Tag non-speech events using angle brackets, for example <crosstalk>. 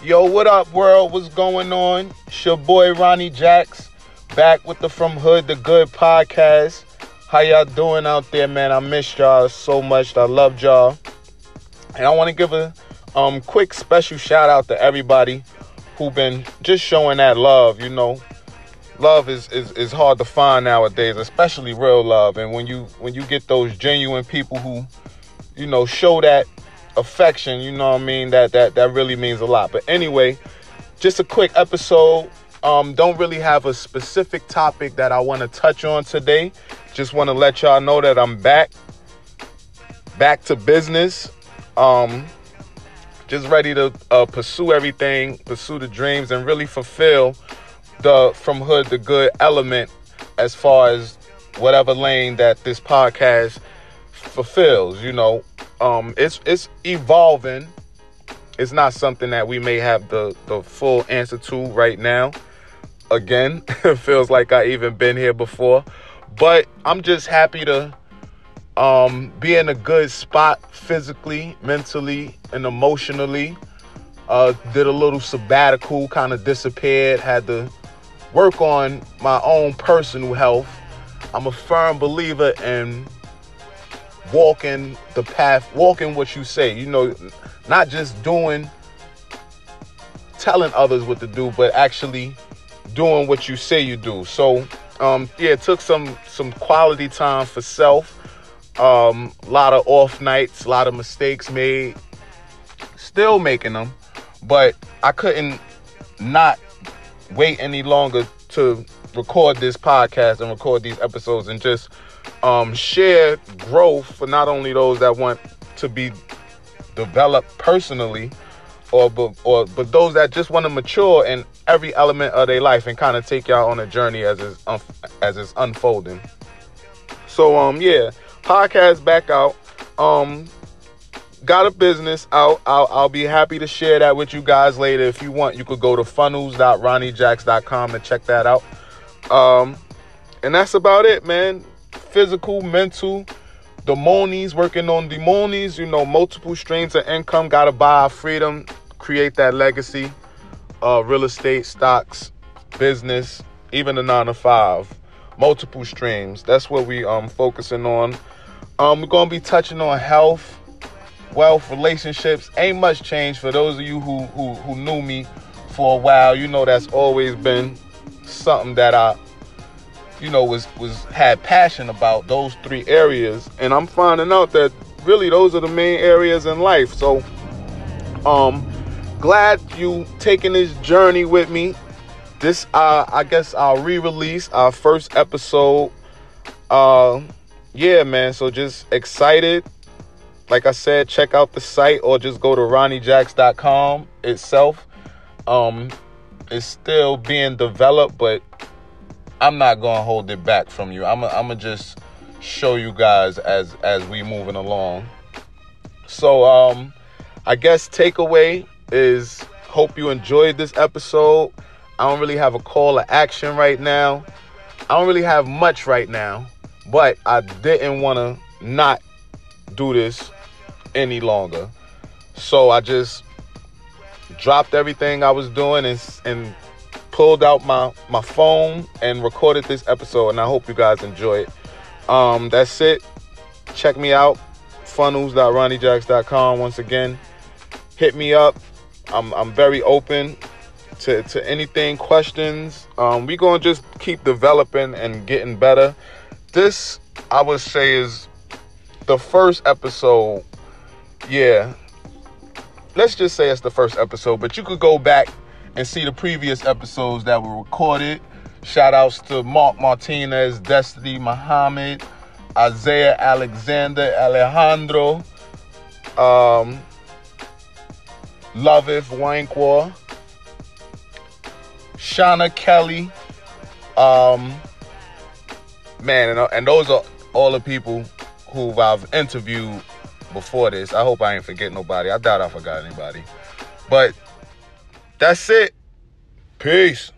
Yo, what up, world? What's going on? It's your boy Ronnie Jacks, back with the From Hood to Good podcast. How y'all doing out there, man? I missed y'all so much. I loved y'all. And I want to give a um quick special shout out to everybody who been just showing that love, you know. Love is, is is hard to find nowadays, especially real love. And when you when you get those genuine people who, you know, show that affection, you know what I mean? That that that really means a lot. But anyway, just a quick episode. Um, don't really have a specific topic that I want to touch on today. Just want to let y'all know that I'm back, back to business. Um, just ready to uh, pursue everything, pursue the dreams, and really fulfill the from hood to good element as far as whatever lane that this podcast fulfills. You know, um, it's it's evolving. It's not something that we may have the the full answer to right now. Again, <laughs> it feels like I even been here before, but I'm just happy to um, be in a good spot physically, mentally, and emotionally. Uh, did a little sabbatical, kind of disappeared, had to work on my own personal health. I'm a firm believer in walking the path, walking what you say. You know, not just doing, telling others what to do, but actually doing what you say you do. So, um, yeah, it took some some quality time for self. Um, a lot of off nights, a lot of mistakes made. Still making them, but I couldn't not wait any longer to record this podcast and record these episodes and just um, share growth for not only those that want to be developed personally, or but or but those that just want to mature in every element of their life and kind of take y'all on a journey as it's as it's unfolding. So um yeah, podcast back out. Um got a business out. I'll, I'll be happy to share that with you guys later. If you want, you could go to funnels.ronniejacks.com and check that out. Um, and that's about it, man. Physical, mental, the monies, working on the monies, you know, multiple streams of income, gotta buy freedom, create that legacy, uh, real estate, stocks, business, even the nine to five, multiple streams. That's what we um focusing on. Um, we're gonna be touching on health, wealth, relationships. Ain't much change for those of you who who who knew me for a while. You know that's always been something that I, you know, was was had passion about those three areas, and I'm finding out that really those are the main areas in life. So, um, glad you taking this journey with me. This, uh, I guess, I'll re-release our first episode. Uh, yeah, man. So just excited like I said, check out the site or just go to ronniejacks.com itself. Um, it's still being developed, but I'm not gonna hold it back from you. I'm gonna just show you guys as as we moving along. So um, I guess takeaway is hope you enjoyed this episode. I don't really have a call to action right now. I don't really have much right now, but I didn't want to not do this any longer. So I just dropped everything I was doing and and pulled out my my phone and recorded this episode and I hope you guys enjoy it. Um that's it. Check me out funnels.ronniejacks.com once again. Hit me up. I'm I'm very open to, to anything, questions. Um, we gonna just keep developing and getting better. This I would say is the first episode yeah, let's just say it's the first episode, but you could go back and see the previous episodes that were recorded. Shout outs to Mark Martinez, Destiny Muhammad, Isaiah Alexander, Alejandro, um, Loveth Wankwa, Shauna Kelly, um, man, and, and those are all the people who I've interviewed before this. I hope I ain't forget nobody. I doubt I forgot anybody. But that's it. Peace.